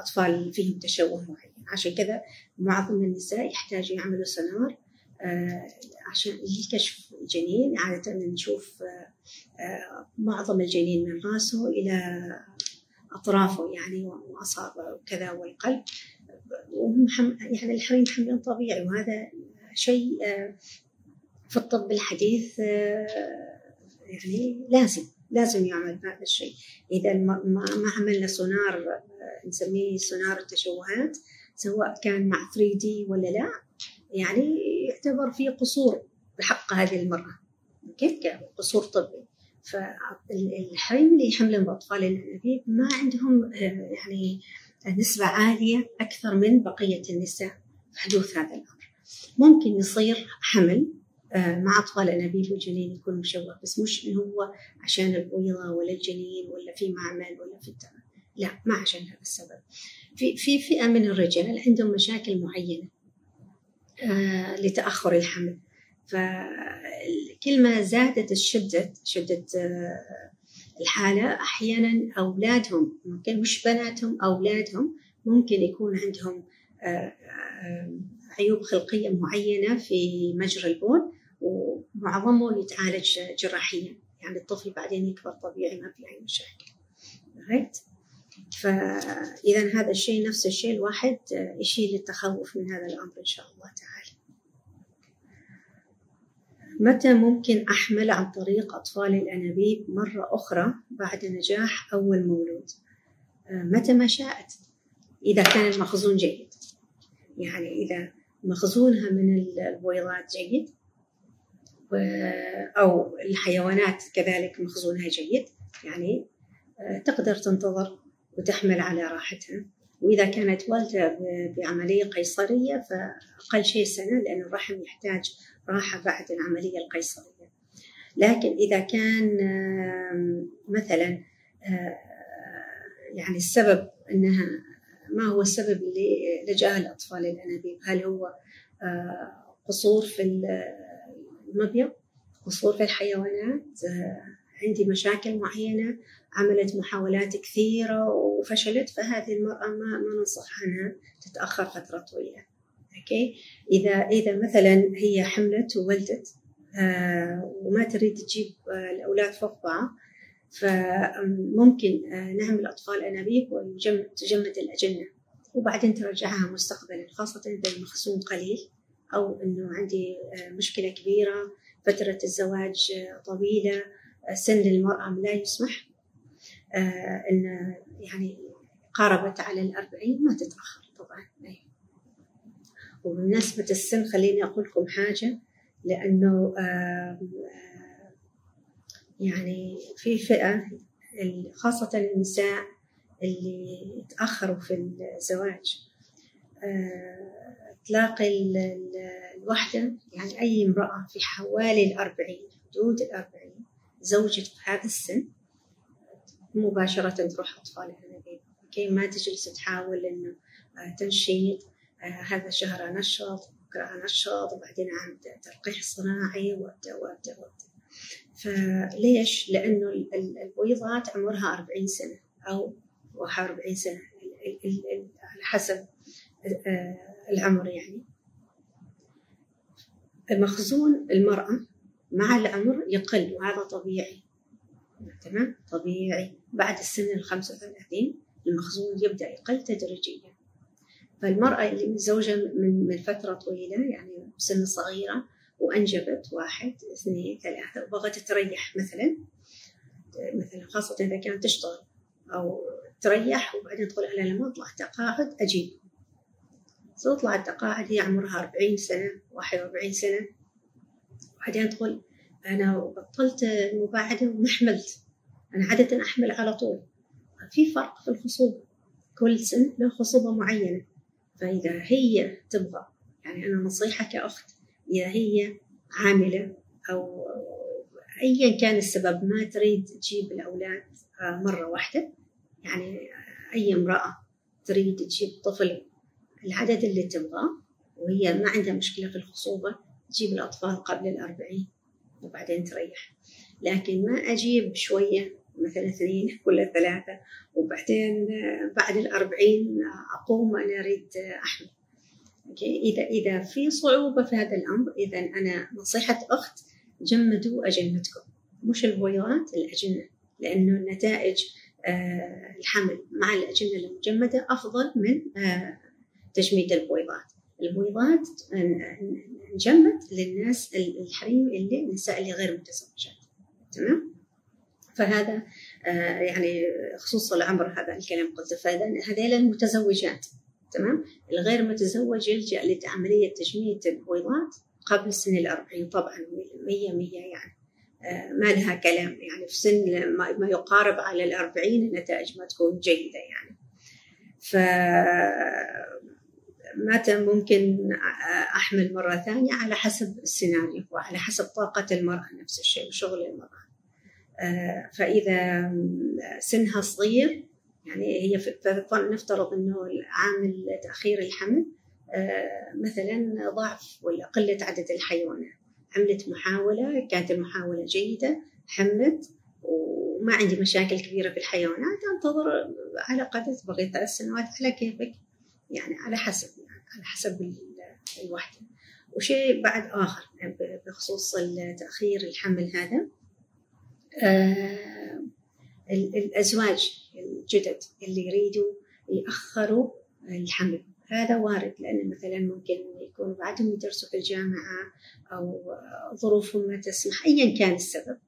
أطفال فيهم تشوه معين. عشان كذا معظم النساء يحتاجوا يعملوا سونار آه عشان لكشف الجنين. عادة نشوف آه آه معظم الجنين من راسه إلى أطرافه يعني وأصابعه وكذا والقلب. يعني الحريم حمل طبيعي وهذا شيء في الطب الحديث يعني لازم لازم يعمل هذا الشيء. إذا ما عملنا سونار نسميه سونار التشوهات سواء كان مع 3 دي ولا لا يعني يعتبر في قصور بحق هذه المرأة. كيف قصور طبي. فالحريم اللي يحملون الأنابيب ما عندهم يعني نسبة عالية أكثر من بقية النساء في حدوث هذا الأمر. ممكن يصير حمل مع أطفال الأنابيب والجنين يكون مشوه بس مش إنه هو عشان البويضة ولا الجنين ولا في معمل ولا في الدم. لا ما عشان هذا السبب. في في فئة من الرجال عندهم مشاكل معينة لتأخر الحمل. فكل ما زادت الشدة شدة الحالة أحيانا أولادهم ممكن مش بناتهم أولادهم ممكن يكون عندهم عيوب خلقية معينة في مجرى البول ومعظمه يتعالج جراحيا. يعني الطفل بعدين يكبر طبيعي ما في أي مشاكل. Right? فإذا هذا الشيء نفس الشيء الواحد يشيل التخوف من هذا الأمر إن شاء الله تعالى. متى ممكن أحمل عن طريق أطفال الأنابيب مرة أخرى بعد نجاح أول مولود؟ متى ما شاءت؟ إذا كان المخزون جيد. يعني إذا مخزونها من البويضات جيد أو الحيوانات كذلك مخزونها جيد يعني تقدر تنتظر وتحمل على راحتها. وإذا كانت والدة بعملية قيصرية فأقل شيء سنة لأن الرحم يحتاج راحة بعد العملية القيصرية. لكن إذا كان مثلا يعني السبب أنها ما هو السبب اللي لجأها الأطفال الأنابيب؟ هل هو قصور في المبيض؟ قصور في الحيوانات؟ عندي مشاكل معينة؟ عملت محاولات كثيرة وفشلت فهذه المرأة ما, ما ننصح عنها تتأخر فترة طويلة. أوكي؟ إذا إذا مثلا هي حملت وولدت آه وما تريد تجيب آه الأولاد فوق بعض فممكن آه نعمل أطفال أنابيب وتجمد الأجنة. وبعدين ترجعها مستقبلا خاصة إذا المخزون قليل أو إنه عندي مشكلة كبيرة فترة الزواج طويلة سن المرأة لا يسمح. إن يعني قاربت على الأربعين ما تتأخر طبعا. وبمناسبة السن خليني أقول لكم حاجة لأنه يعني في فئة خاصة النساء اللي تأخروا في الزواج تلاقي الوحدة يعني أي امرأة في حوالي الأربعين حدود الأربعين زوجت في هذا السن مباشرة تروح أطفال الأنابيب كي ما تجلس تحاول إنه تنشيط هذا الشهر أنشط بكرة أنشط وبعدين أعمل تلقيح صناعي وأبدأ وأبدأ وأبدأ. فليش؟ لأنه البويضات عمرها 40 سنة أو 41 سنة على حسب العمر يعني. مخزون المرأة مع العمر يقل وهذا طبيعي. تمام؟ طبيعي. بعد السن ال 35 المخزون يبدأ يقل تدريجيا. فالمرأة اللي متزوجة من من فترة طويلة يعني سن صغيرة وأنجبت واحد اثنين ثلاثة وبغت تريح مثلا مثلا خاصة إذا كانت تشتغل أو تريح وبعدين تقول أنا لما أطلع تقاعد أجيب. تطلع التقاعد هي عمرها أربعين سنة واحد وأربعين سنة. وبعدين تقول أنا بطلت المباعدة وما حملت. أنا عادة أحمل على طول. في فرق في الخصوبة. كل سن له خصوبة معينة. فإذا هي تبغى يعني أنا نصيحة كأخت إذا هي عاملة أو أيا كان السبب ما تريد تجيب الأولاد مرة واحدة. يعني أي امرأة تريد تجيب طفل العدد اللي تبغاه وهي ما عندها مشكلة في الخصوبة تجيب الأطفال قبل الأربعين. وبعدين تريح. لكن ما أجيب شوية مثلا اثنين ولا ثلاثة وبعدين بعد الأربعين أقوم أنا أريد أحمل إذا إذا في صعوبة في هذا الأمر إذا أنا نصيحة أخت جمدوا أجنتكم مش البويضات الأجنة. لأنه النتائج آه، الحمل مع الأجنة المجمدة أفضل من آه، تجميد البويضات. البويضات نجمد للناس الحريم اللي النساء اللي غير متزوجات. تمام؟ فهذا آه، يعني خصوص العمر هذا الكلام قلت فإذا هذيل المتزوجات تمام؟ الغير متزوج يلجأ لعملية تجميد البويضات قبل سن الأربعين. طبعا مية مية يعني آه، ما لها كلام. يعني في سن ما يقارب على الأربعين النتائج ما تكون جيدة يعني. ف متى ممكن أحمل مرة ثانية على حسب السيناريو وعلى حسب طاقة المرأة نفس الشيء وشغل المرأة. آه، فإذا سنها صغير يعني هي نفترض أنه عامل تأخير الحمل آه، مثلا ضعف ولا قلة عدد الحيوانات. عملت محاولة كانت المحاولة جيدة حملت وما عندي مشاكل كبيرة في الحيوانات أنتظر على قدر تبغي ثلاث سنوات على كيفك يعني على حسب. على حسب الوحدة. وشيء بعد آخر بخصوص تأخير الحمل هذا آه الأزواج الجدد اللي يريدوا يأخروا الحمل. هذا وارد لأن مثلا ممكن يكون بعدهم يدرسوا في الجامعة أو ظروفهم ما تسمح أيا كان السبب.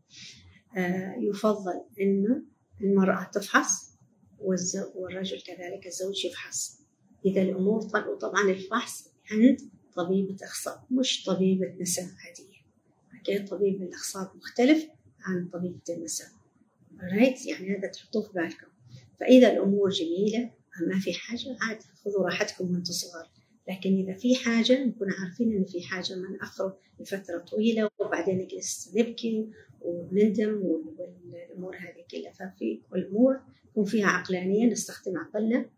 آه يفضل أنه المرأة تفحص والرجل كذلك الزوج يفحص. إذا الأمور وطبعا الفحص عند طبيبة أخصاب مش طبيبة نساء عادية. أكيد طبيب الأخصاب مختلف عن طبيبة النساء. رايت يعني هذا تحطوه في بالكم. فإذا الأمور جميلة ما في حاجة عاد خذوا راحتكم وأنتم صغار. لكن إذا في حاجة نكون عارفين إن في حاجة ما نأخر لفترة طويلة وبعدين نجلس نبكي ونندم والأمور هذه كلها. ففي الأمور يكون فيها عقلانية نستخدم عقلنا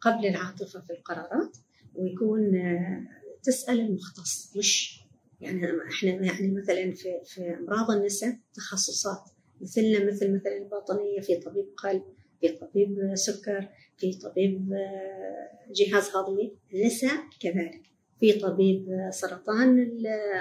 قبل العاطفة في القرارات ويكون آه، تسأل المختص مش يعني إحنا يعني مثلا في في أمراض النساء تخصصات مثلنا مثل مثلا الباطنية في طبيب قلب في طبيب سكر في طبيب آه، جهاز هضمي النساء كذلك في طبيب سرطان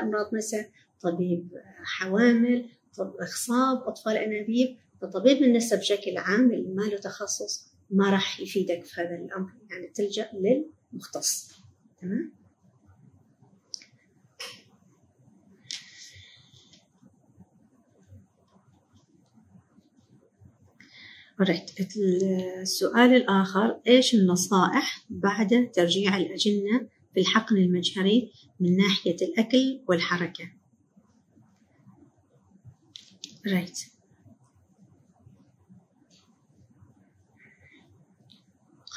امراض النساء طبيب حوامل طب إخصاب أطفال أنابيب فطبيب النساء بشكل عام اللي ما له تخصص ما راح يفيدك في هذا الأمر. يعني تلجأ للمختص. تمام؟ رحت السؤال الآخر إيش النصائح بعد ترجيع الأجنة في الحقن المجهري من ناحية الأكل والحركة؟ رايت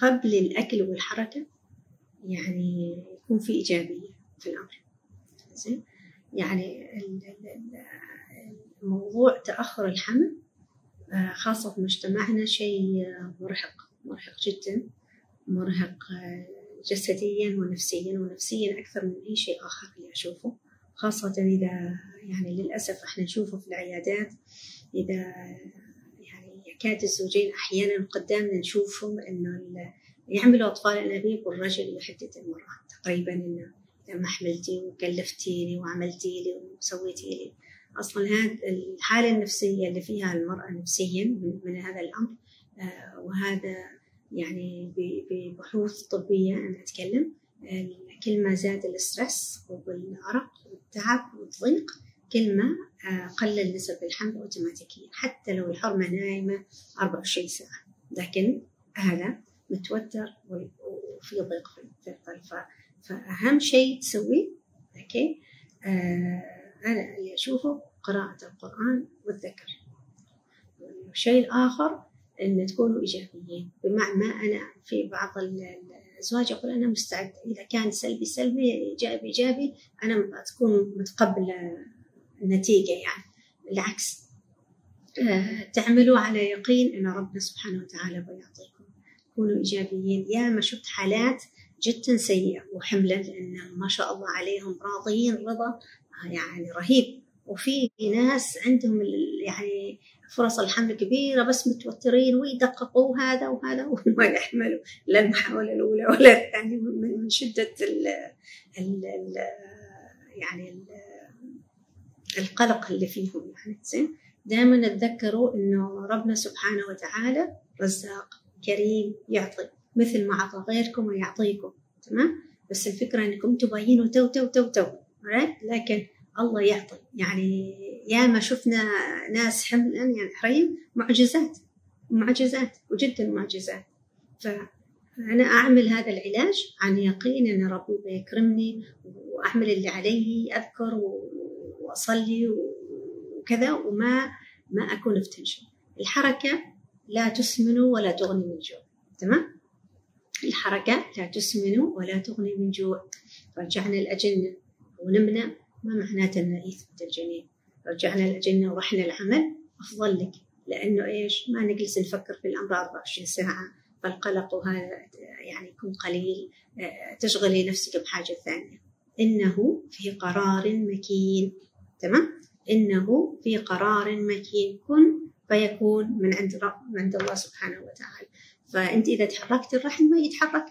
قبل الأكل والحركة يعني يكون في إيجابية في الأمر. زين؟ يعني الموضوع تأخر الحمل آه، خاصة في مجتمعنا شيء مرهق مرهق جدا مرهق آه، جسديا ونفسيا ونفسيا أكثر من أي شيء آخر اللي أشوفه. خاصة إذا يعني للأسف إحنا نشوفه في العيادات إذا يكاد الزوجين أحيانا قدامنا نشوفهم إنه يعملوا أطفال أنابيب والرجل يحدد المرأة. تقريبا إنه إذا ما حملتي وكلفتيني وعملتي لي وسويتي لي أصلا هذه الحالة النفسية اللي فيها المرأة نفسيا من هذا الأمر آه، وهذا يعني ببحوث طبية أنا أتكلم. كل ما زاد ال stress والأرق والتعب والضيق كل ما آه، قلل نسب الحمل اوتوماتيكيا حتى لو الحرمة نايمة 24 ساعة. لكن هذا متوتر وفي ضيق في القلب. فأهم شيء تسويه okay؟ آه أنا اللي أشوفه قراءة القرآن والذكر. والشيء الآخر إن تكونوا إيجابيين. بمعنى أنا في بعض الأزواج يقول أنا مستعد. إذا كان سلبي سلبي إيجابي إيجابي أنا تكون متقبلة النتيجه يعني بالعكس. آه، تعملوا على يقين إن ربنا سبحانه وتعالى بيعطيكم كونوا إيجابيين. يا ما شفت حالات جدا سيئة وحملا لأن ما شاء الله عليهم راضيين رضا يعني رهيب. وفي ناس عندهم يعني فرص الحمل كبيرة بس متوترين ويدققوا هذا وهذا *laughs* وما يحملوا. لا المحاولة الأولى ولا الثانية من شدة ال ال ال يعني القلق اللي فيهم يعني زين؟ دائما تذكروا إنه ربنا سبحانه وتعالى رزاق كريم يعطي مثل ما أعطى غيركم ويعطيكم تمام؟ بس الفكرة إنكم تبينوا تو تو تو تو لكن الله يعطي يعني ياما شفنا ناس حملا يعني حريم معجزات معجزات وجدا معجزات. فأنا أعمل هذا العلاج عن يقين أن ربي بيكرمني وأعمل اللي علي أذكر وأصلي وكذا وما ما أكون في tension الحركة لا تسمن ولا تغني من جوع. تمام؟ الحركة لا تسمن ولا تغني من جوع. رجعنا الأجنة ونمنا. ما معناته أن يثبت الجنين؟ رجعنا الأجنة ورحنا العمل. أفضل لك. لأنه إيش؟ ما نجلس نفكر في الأمر 24 ساعة. فالقلق وهذا يعني يكون قليل. تشغلي نفسك بحاجة ثانية. إنه في قرار مكين. تمام؟ إنه في قرار مكين. كن فيكون من عند من عند الله سبحانه وتعالى. فأنت إذا تحركت الرحم ما يتحرك.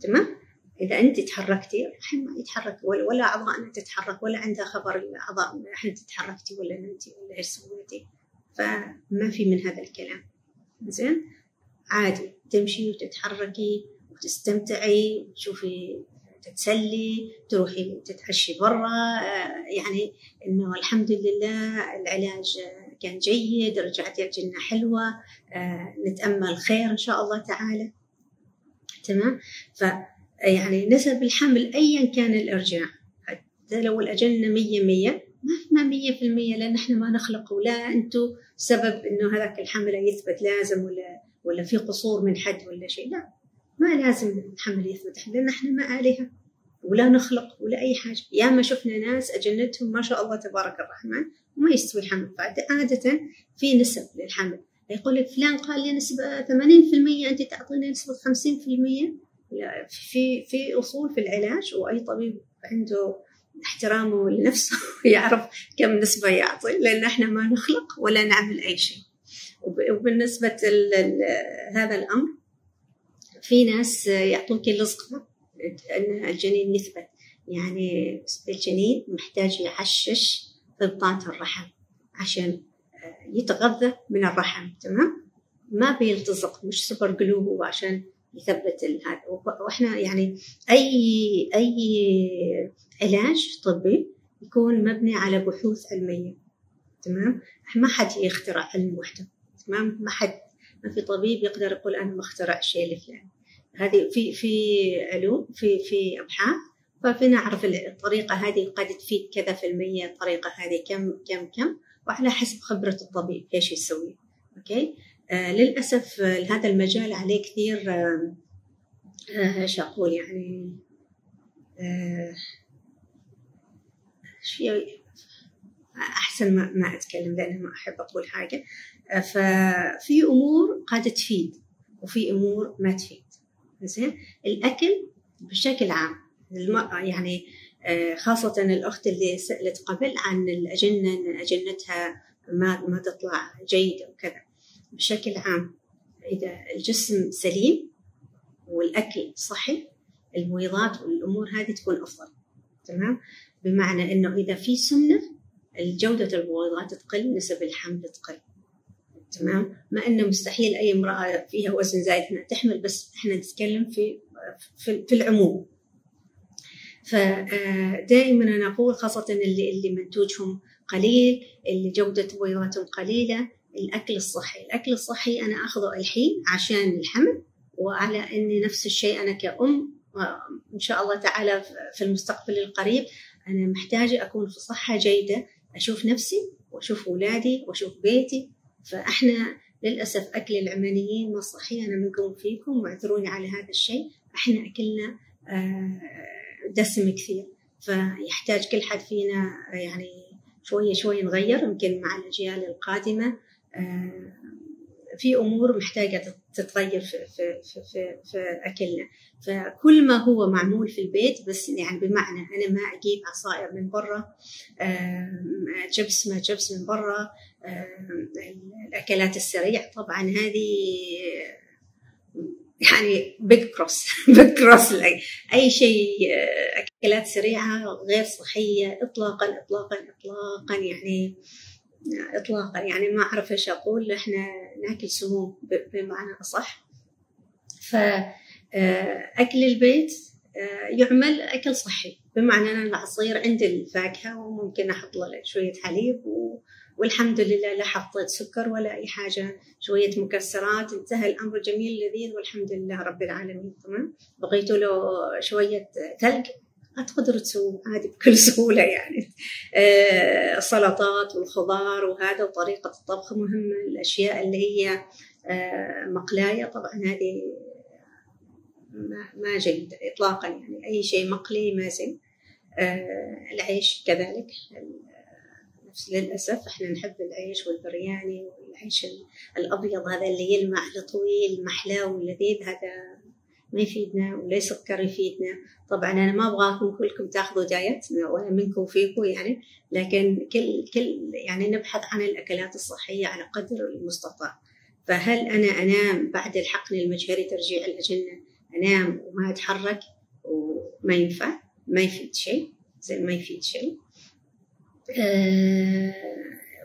تمام؟ إذا أنت تحركتي الرحم ما يتحرك. ولا أعضاء تتحرك ولا عندها خبر الأعضاء أنت تحركتي ولا نمتي ولا إيش سويتي. فما في من هذا الكلام. زين؟ عادي. تمشي وتتحركي وتستمتعي وتشوفي تتسلي تروحي تتعشي برا. يعني إنه الحمد لله العلاج كان جيد رجعت الجنة حلوة. نتأمل خير إن شاء الله تعالى. تمام؟ ف يعني نسب الحمل أيا كان الإرجاع. حتى لو الأجنة مية مية ما مية في المية لأن إحنا ما نخلق ولا أنتوا سبب إنه هذاك الحمل يثبت لازم ولا ولا في قصور من حد ولا شيء. لا. ما لازم الحمل يثبت. لأن إحنا ما آلهة ولا نخلق ولا أي حاجة. يا ما شفنا ناس أجنتهم ما شاء الله تبارك الرحمن وما يستوي الحمل. فعادة في نسب للحمل. يقول لك فلان قال لي نسبة 80% أنت تعطيني نسبة 50% في في أصول في العلاج وأي طبيب عنده احترامه لنفسه *laughs* يعرف كم نسبة يعطي لأن إحنا ما نخلق ولا نعمل أي شيء. وبالنسبة هذا الأمر في ناس يعطوك اللصقة أن الجنين يثبت. يعني الجنين محتاج يعشش ضبطات الرحم عشان يتغذى من الرحم تمام؟ ما بيلتصق مش سوبر جلو هو عشان يثبت هذا وإحنا يعني اي أي علاج طبي يكون مبني على بحوث علمية تمام؟ ما حد يخترع علم وحده تمام؟ ما حد ما في طبيب يقدر يقول أنا مخترع شيء الفلاني هذه في في علوم في في أبحاث ففي نعرف الطريقة هذه قد تفيد كذا في المية الطريقة هذه كم كم كم وعلى حسب خبرة الطبيب إيش يسوي. أوكي؟ آه للأسف آه هذا المجال عليه كثير آه إيش أقول يعني آه أحسن ما, ما أتكلم لأن ما أحب أقول حاجة. آه ففي أمور قد تفيد وفي أمور ما تفيد. زين؟ الأكل بشكل عام المرأة يعني آه خاصة الأخت اللي سألت قبل عن الأجنة أن أجنتها ما ما تطلع جيدة وكذا. بشكل عام إذا الجسم سليم والأكل صحي المويضات والأمور هذه تكون أفضل. تمام؟ بمعنى أنه إذا في سمنة جودة البويضات تقل نسب الحمل تقل. تمام؟ مع أنه مستحيل أي امرأة فيها وزن زايد إنها تحمل بس إحنا نتكلم في في, في العموم. فدائما أنا أقول خاصة اللي اللي منتوجهم قليل اللي جودة بويضاتهم قليلة الأكل الصحي. الأكل الصحي أنا أخذه الحين عشان الحمل وعلى إني نفس الشيء أنا كأم إن شاء الله تعالى في المستقبل القريب أنا محتاجة أكون في صحة جيدة أشوف نفسي وأشوف أولادي وأشوف بيتي فأحنا للأسف أكل العمانيين ما صحي أنا منكم فيكم واعذروني على هذا الشيء. أحنا أكلنا آه، دسم كثير فيحتاج كل حد فينا يعني شوية شوية نغير يمكن مع الأجيال القادمة آه، في أمور محتاجة تتغير في في في في, في أكلنا. فكل ما هو معمول في البيت بس يعني بمعنى أنا ما أجيب عصائر من برا جبس ما جبس من برا الأكلات السريع طبعا هذه يعني بيج كروس بيج كروس أي شيء أكلات سريعة غير صحية اطلاقا اطلاقا اطلاقا. يعني اطلاقا. يعني ما أعرف إيش أقول. إحنا نأكل سموم بمعنى أصح. فاكل البيت يعمل أكل صحي. بمعنى ان العصير عندي الفاكهة وممكن أحط له شوية حليب و... والحمد لله لا حطيت سكر ولا أي حاجة شوية مكسرات انتهى الأمر جميل لذيذ والحمد لله رب العالمين تمام؟ بقيت له شوية ثلج تقدروا تسووا عادي بكل *laughs* سهولة يعني. آه السلطات والخضار وهذا وطريقة الطبخ مهمة الأشياء اللي هي آه مقلاية طبعا هذه ما جيدة إطلاقا يعني أي شيء مقلي ما زين آه العيش كذلك نفس للأسف إحنا نحب العيش والبرياني والعيش الأبيض هذا اللي يلمع الطويل محلاه ولذيذ هذا ما يفيدنا ولا سكر يفيدنا. طبعا أنا ما أبغاكم كلكم تاخذوا دايت ولا منكم فيكم يعني لكن كل كل يعني نبحث عن الأكلات الصحية على قدر المستطاع. فهل أنا أنام بعد الحقن المجهري ترجيع الأجنة؟ أنام وما أتحرك وما ينفع؟ ما يفيد شيء. زي ما يفيد شيء.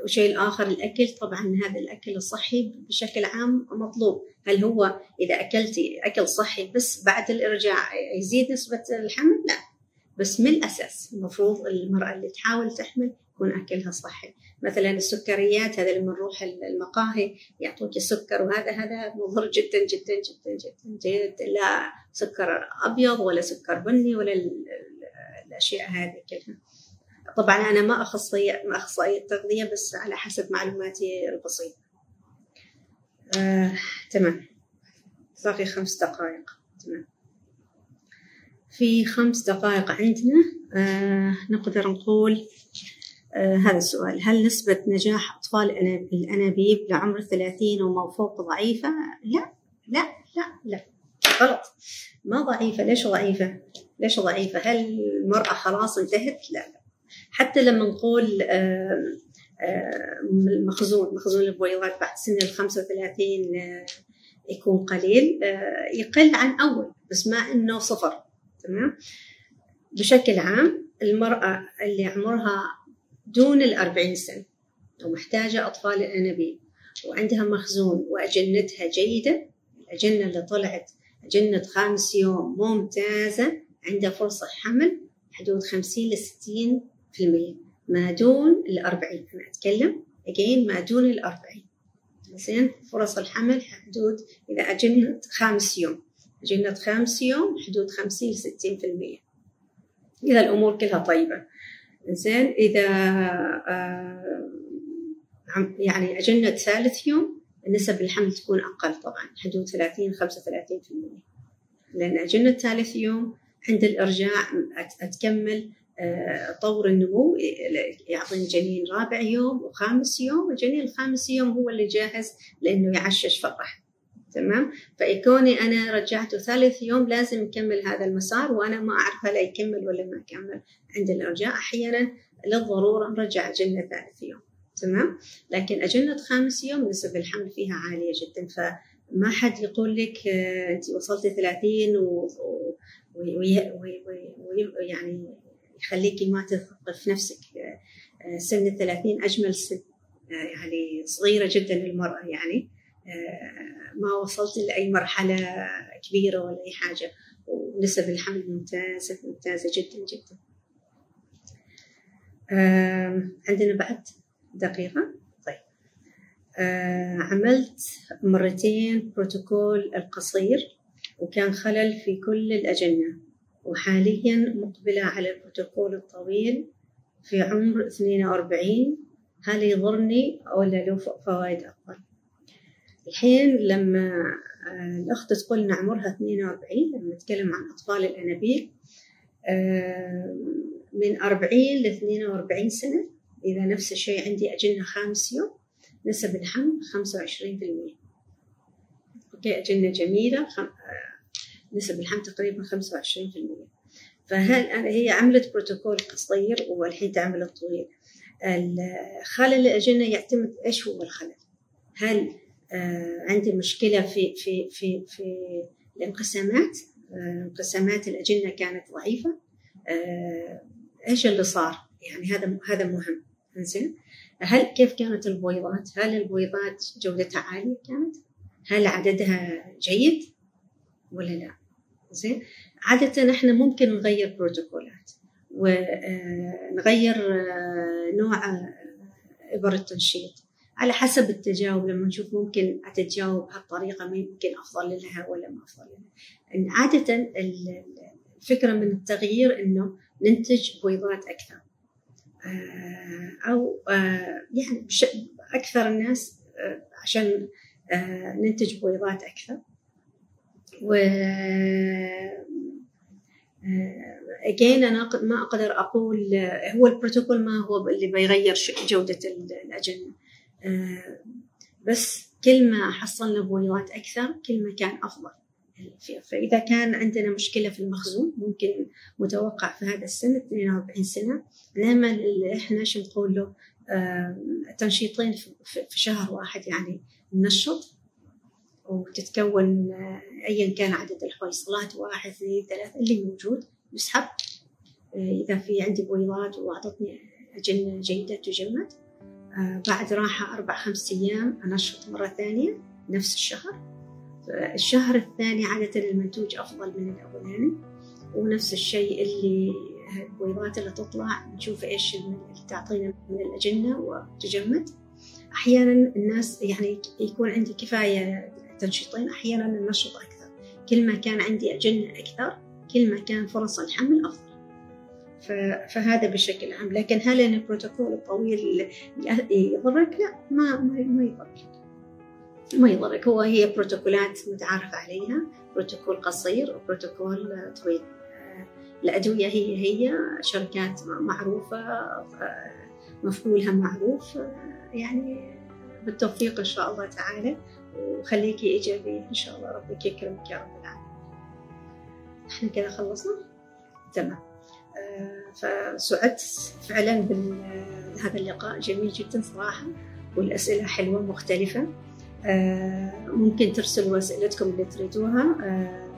وشيء الآخر الأكل. طبعا هذا الأكل الصحي بشكل عام مطلوب. هل هو إذا أكلتي أكل صحي بس بعد الإرجاع يزيد نسبة الحمل؟ لا. بس من الأساس المفروض المرأة اللي تحاول تحمل يكون أكلها صحي. مثلا السكريات هذا لما نروح المقاهي يعطوك السكر وهذا هذا مضر جدا جدا جدا جدا جدا. لا سكر أبيض ولا سكر بني ولا الأشياء هذه كلها. طبعا أنا ما أخصائية ما أخصائية تغذية بس على حسب معلوماتي البسيطة. آه، تمام. باقي خمس دقائق. تمام. في خمس دقائق عندنا آه، نقدر نقول آه، هذا السؤال. هل نسبة نجاح أطفال الأنابيب لعمر الثلاثين وما فوق ضعيفة؟ لا لا لا لا. غلط. ما ضعيفة. ليش ضعيفة؟ ليش ضعيفة؟ هل المرأة خلاص انتهت؟ لا لا. حتى لما نقول المخزون مخزون البويضات بعد سن ال 35 يكون قليل يقل عن أول بس ما إنه صفر تمام؟ بشكل عام المرأة اللي عمرها دون الأربعين سنة ومحتاجة أطفال الأنابيب وعندها مخزون وأجنتها جيدة الأجنة اللي طلعت أجنة خامس يوم ممتازة عندها فرصة حمل حدود خمسين لستين ما دون الأربعين. أنا أتكلم أجين ما دون الأربعين. زين؟ فرص الحمل حدود إذا أجنة خامس يوم. أجنة خامس يوم حدود خمسين لستين في المية. إذا الأمور كلها طيبة. زين؟ إذا آه يعني أجنة ثالث يوم نسب الحمل تكون أقل طبعا حدود ثلاثين خمسة وثلاثين في المية. لأن أجنة ثالث يوم عند الإرجاع أتكمل طور النمو يعطيني جنين رابع يوم وخامس يوم الجنين الخامس يوم هو اللي جاهز لأنه يعشش الرحم تمام؟ فكوني أنا رجعته ثالث يوم لازم يكمل هذا المسار وأنا ما أعرف هل يكمل ولا ما يكمل. عند الإرجاع أحيانا للضرورة نرجع أجنة ثالث يوم. تمام؟ لكن أجنة خامس يوم نسب الحمل فيها عالية جدا. فما حد يقول لك أنت وصلتي 30 و... ويعني يخليكي ما تثقي في نفسك سن الثلاثين أجمل سن يعني صغيرة جدا للمرأة يعني. ما وصلت لأي مرحلة كبيرة ولا أي حاجة. ونسب الحمل ممتازة ممتازة جدا جدا. عندنا بعد دقيقة. طيب. عملت مرتين بروتوكول القصير وكان خلل في كل الأجنة. وحاليا مقبلة على البروتوكول الطويل في عمر 42 هل يضرني ولا له فوائد أفضل الحين لما آه، الأخت تقول إن عمرها 42 لما نتكلم عن أطفال الأنابيب آه، من 40 ل 42 سنة. إذا نفس الشيء عندي أجنة خامس يوم نسب الحمل 25% أوكي أجنة جميلة آه، نسب الحمل تقريبا 25% فهل هي عملت بروتوكول قصير والحين تعمل الطويل. خلل الأجنة يعتمد إيش هو الخلل؟ هل آه، عندي مشكلة في في في في الانقسامات؟ آه، انقسامات الأجنة كانت ضعيفة. آه، إيش اللي صار؟ يعني هذا هذا مهم. زين هل كيف كانت البويضات؟ هل البويضات جودتها عالية كانت؟ هل عددها جيد ولا لا؟ زين؟ عادة إحنا ممكن نغير بروتوكولات ونغير نوع إبر التنشيط. على حسب التجاوب لما نشوف ممكن أتجاوب بهالطريقة ممكن أفضل لها ولا ما أفضل لها. إن عادة الفكرة من التغيير إنه ننتج بويضات آه، أو آه، يعني أكثر الناس آه، عشان ننتج بويضات أكثر. و اجين أنا ما أقدر أقول هو البروتوكول ما هو اللي بيغير جودة الاجنه آه، بس كل ما حصلنا بويضات أكثر كل ما كان أفضل. فإذا كان عندنا مشكلة في المخزون ممكن متوقع في هذا السن 42 سنة. نعمل اللي إحنا شو نقول له آه، تنشيطين في شهر واحد يعني ننشط وتتكون آه، أيا كان عدد الحويصلات واحد اثنين ثلاثة اللي موجود يسحب. إذا في عندي بويضات وأعطتني أجنة جيدة تجمد. آه، بعد راحة أربع خمس أيام أنشط مرة ثانية نفس الشهر. الشهر الثاني عادة المنتوج أفضل من الأولاني. ونفس الشيء اللي البويضات اللي تطلع نشوف إيش اللي تعطينا من الأجنة وتجمد. أحيانا الناس يعني يكون عندي كفاية تنشيطين أحيانا النشط أكثر. كل ما كان عندي أجنة أكثر كل ما كان فرص الحمل أفضل. فهذا بشكل عام. لكن هل أن البروتوكول الطويل يضرك؟ لا ما ما يضرك. ما يضرك. هو هي بروتوكولات متعارف عليها. بروتوكول قصير وبروتوكول طويل. الأدوية هي هي شركات معروفة مفعولها معروف. يعني بالتوفيق إن شاء الله تعالى. وخليكي إيجابية إن شاء الله. ربك يكرمك يا رب العالمين. إحنا كذا خلصنا؟ تمام. فسعدت فعلا بهذا اللقاء. جميل جدا صراحة والأسئلة حلوة مختلفة. آه، ممكن ترسلوا أسئلتكم اللي تريدوها. آه،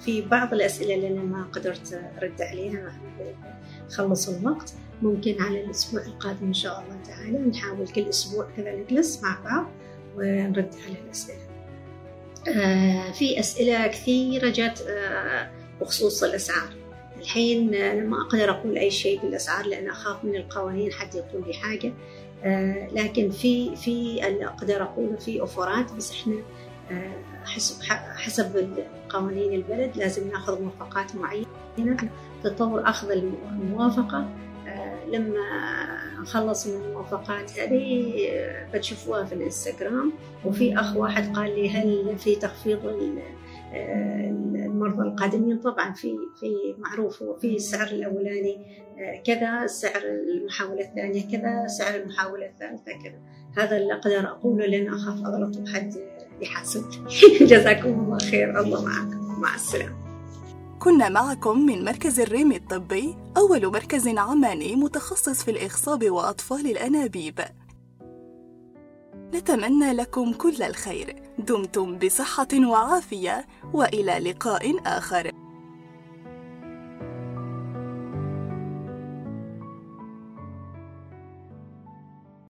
في بعض الأسئلة اللي أنا ما قدرت أرد عليها خلص الوقت. ممكن على الأسبوع القادم إن شاء الله تعالى نحاول كل أسبوع كذا نجلس مع بعض. ونرد على الأسئلة؟ آه، في أسئلة كثيرة جات بخصوص الأسعار. الحين أنا ما أقدر أقول أي شيء بالأسعار لأن أخاف من القوانين حد يقول لي حاجة. آه، لكن في في أقدر أقوله في أوفرات بس إحنا آه، حسب حسب قوانين البلد لازم نأخذ موافقات معينة. تطور أخذ الموافقة آه، لما نخلص من الموافقات هذه بتشوفوها في الإنستغرام. وفي أخ واحد قال لي هل في تخفيض المرضى القادمين؟ طبعا في في معروف هو في السعر الأولاني آه، كذا السعر المحاولة الثانية كذا سعر المحاولة الثالثة كذا. هذا اللي أقدر أقوله لأن أخاف أغلط وحد يحاسب. *laughs* جزاكم الله خير. الله معكم. مع السلامة. كنا معكم من مركز الريم الطبي أول مركز عماني متخصص في الإخصاب وأطفال الأنابيب. نتمنى لكم كل الخير. دمتم بصحة وعافية وإلى لقاء آخر.